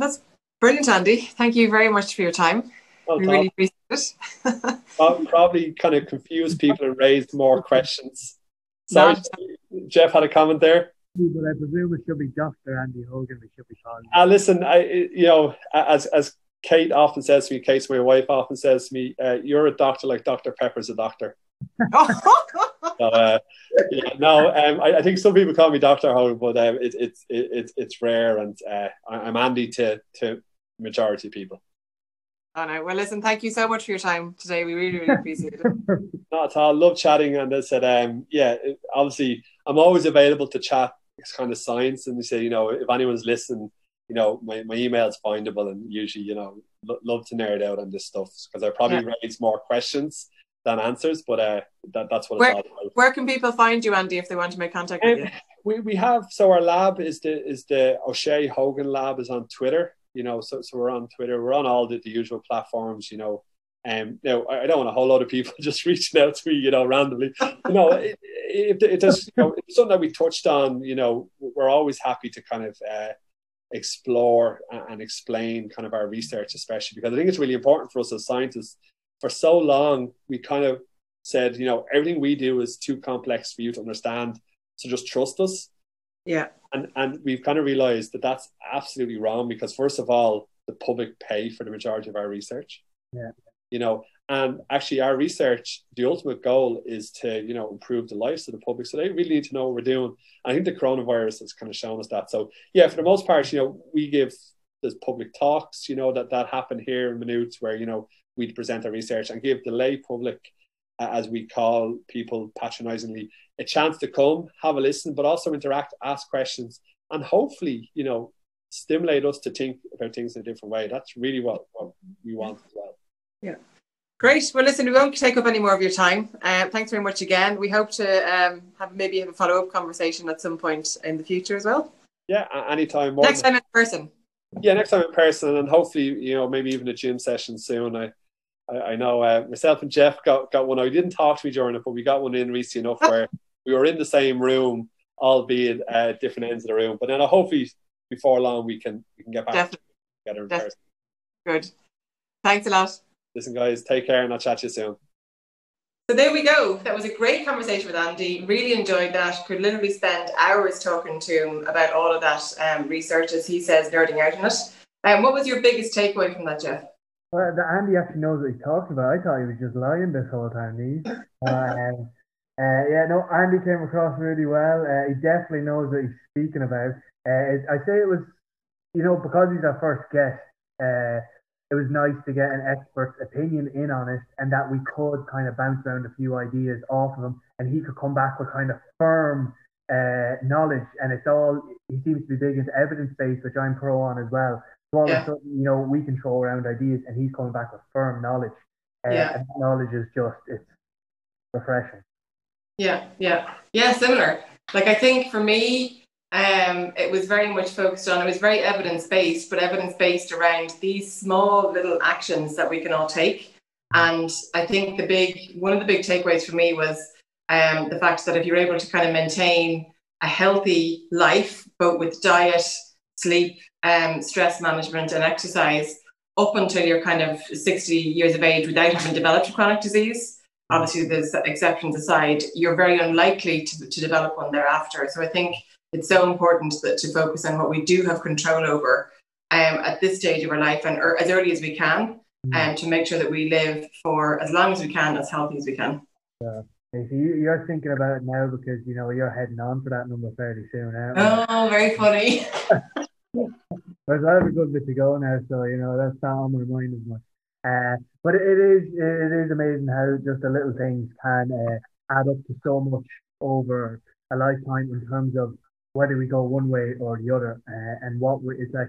that's brilliant, Andy. Thank you very much for your time. Well, we really appreciate it. <laughs> probably kind of confused people and raised more <laughs> questions. Sorry, Jeff had a comment there but I presume it should be Doctor Andy Hogan. We should be calling. Uh, listen, I you know as as Kate often says to me, Kate, my wife often says to me, uh, "You're a doctor like Dr Pepper's a doctor." <laughs> so, uh, yeah, no, um, I, I, think some people call me Doctor Hogan, but um, it, it, it, it, it's rare, and uh, I'm Andy to to majority people. Oh no! Well, listen, thank you so much for your time today. We really, really appreciate it. <laughs> Not at all. Love chatting, and I said, um, yeah, obviously, I'm always available to chat it's kind of science. And they say, you know, if anyone's listening, you know, my, my email is findable and usually, you know, lo- love to nerd out on this stuff because I probably yeah. raise more questions than answers, but uh, that, that's what where, it's all about. Where can people find you, Andy, if they want to make contact um, with you? We, we have, so our lab is the, is the O'Shea Hogan lab is on Twitter, you know, so, so we're on Twitter, we're on all the, the usual platforms, you know, um, now, I don't want a whole lot of people <laughs> just reaching out to me, you know, randomly. You know, it, it, it does, you know, it's something that we touched on. You know, we're always happy to kind of uh, explore and explain kind of our research, especially because I think it's really important for us as scientists. For so long, we kind of said, you know, everything we do is too complex for you to understand, so just trust us. Yeah. And and we've kind of realized that that's absolutely wrong because first of all, the public pay for the majority of our research. Yeah you know and actually our research the ultimate goal is to you know improve the lives of the public. So they really need to know what we're doing. I think the coronavirus has kind of shown us that. So yeah for the most part you know we give there's public talks you know that that happen here in Maynooth where you know we'd present our research and give the lay public as we call people patronizingly a chance to come have a listen but also interact ask questions and hopefully you know stimulate us to think about things in a different way. That's really what, what we want as well yeah. Great. Well, listen, we won't take up any more of your time. Uh, thanks very much again. We hope to um, have maybe have a follow up conversation at some point in the future as well. Yeah, anytime. More next time in person. Yeah, next time in person, and hopefully, you know, maybe even a gym session soon. I, I, I know uh, myself and Jeff got got one. I didn't talk to me during it, but we got one in recently enough <laughs> where we were in the same room, albeit uh, different ends of the room. But then, uh, hopefully, before long, we can we can get back Definitely. together in Definitely. person. Good. Thanks a lot. Listen, guys, take care and I'll chat to you soon. So there we go. That was a great conversation with Andy. Really enjoyed that. Could literally spend hours talking to him about all of that um, research, as he says, nerding out on it. Um, what was your biggest takeaway from that, Jeff? Well, the Andy actually knows what he's talking about. I thought he was just lying this whole time. He, <laughs> um, uh, yeah, no, Andy came across really well. Uh, he definitely knows what he's speaking about. Uh, I say it was, you know, because he's our first guest. Uh, it was nice to get an expert's opinion in on it and that we could kind of bounce around a few ideas off of him and he could come back with kind of firm uh, knowledge and it's all he seems to be big into evidence based which I'm pro on as well so all yeah. of a sudden you know we can throw around ideas and he's coming back with firm knowledge uh, yeah. and knowledge is just it's refreshing Yeah, yeah, yeah. Similar. Like I think for me, um, it was very much focused on. It was very evidence based, but evidence based around these small little actions that we can all take. And I think the big one of the big takeaways for me was um, the fact that if you're able to kind of maintain a healthy life, both with diet, sleep, um, stress management, and exercise, up until you're kind of 60 years of age without having developed a chronic disease, obviously there's exceptions aside, you're very unlikely to, to develop one thereafter. So I think it's so important that to focus on what we do have control over um, at this stage of our life and er, as early as we can um, to make sure that we live for as long as we can, as healthy as we can. Yeah. So you, are thinking about it now because you know you're heading on for that number fairly soon. Oh, very funny. <laughs> There's I have a good bit to go now, so you know that's not on my mind as much. Uh, but it, it is it is amazing how just the little things can uh, add up to so much over a lifetime in terms of whether we go one way or the other, uh, and what we, it's like.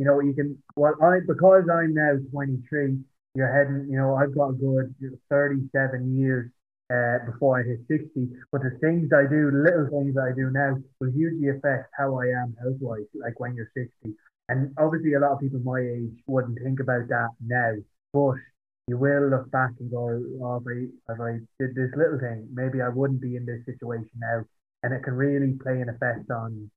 You know, you can. Well, I because I'm now 23. You're heading. You know, I've got a good 37 years uh, before I hit 60. But the things I do, little things I do now, will hugely affect how I am health wise, like when you're 60. And obviously, a lot of people my age wouldn't think about that now, but you will look back and go, oh, if I, if I did this little thing, maybe I wouldn't be in this situation now. And it can really play an effect on,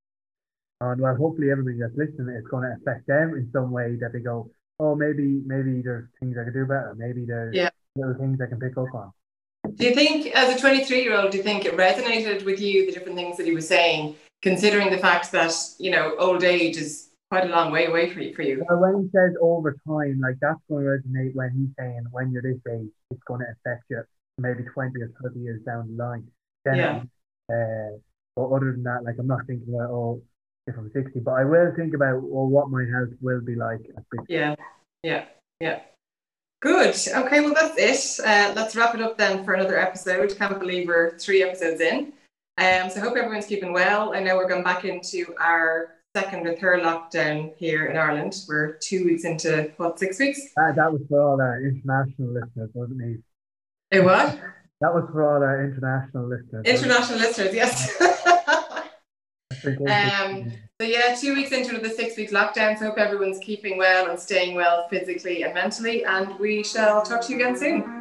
on well, hopefully everybody that's listening, it's going to affect them in some way that they go, oh, maybe, maybe there's things I could do better. Maybe there's yeah. little things I can pick up on. Do you think, as a 23 year old, do you think it resonated with you, the different things that he was saying, considering the fact that, you know, old age is quite a long way away for you? For you? Well, when he says over time, like that's going to resonate when he's saying when you're this age, it's going to affect you maybe 20 or 30 years down the line. Then, yeah. Uh, but other than that, like I'm not thinking about, oh, if I'm 60, but I will think about, well, what my health will be like at 60. Yeah, yeah, yeah. Good. Okay, well, that's it. Uh, let's wrap it up then for another episode. Can't believe we're three episodes in. Um, so I hope everyone's keeping well. I know we're going back into our second or third lockdown here in Ireland. We're two weeks into what, six weeks? Uh, that was for all our international listeners, wasn't it? It what? That was for all our international listeners. International listeners, yes. <laughs> um, so yeah, two weeks into the six week lockdown. So hope everyone's keeping well and staying well physically and mentally. And we shall talk to you again soon.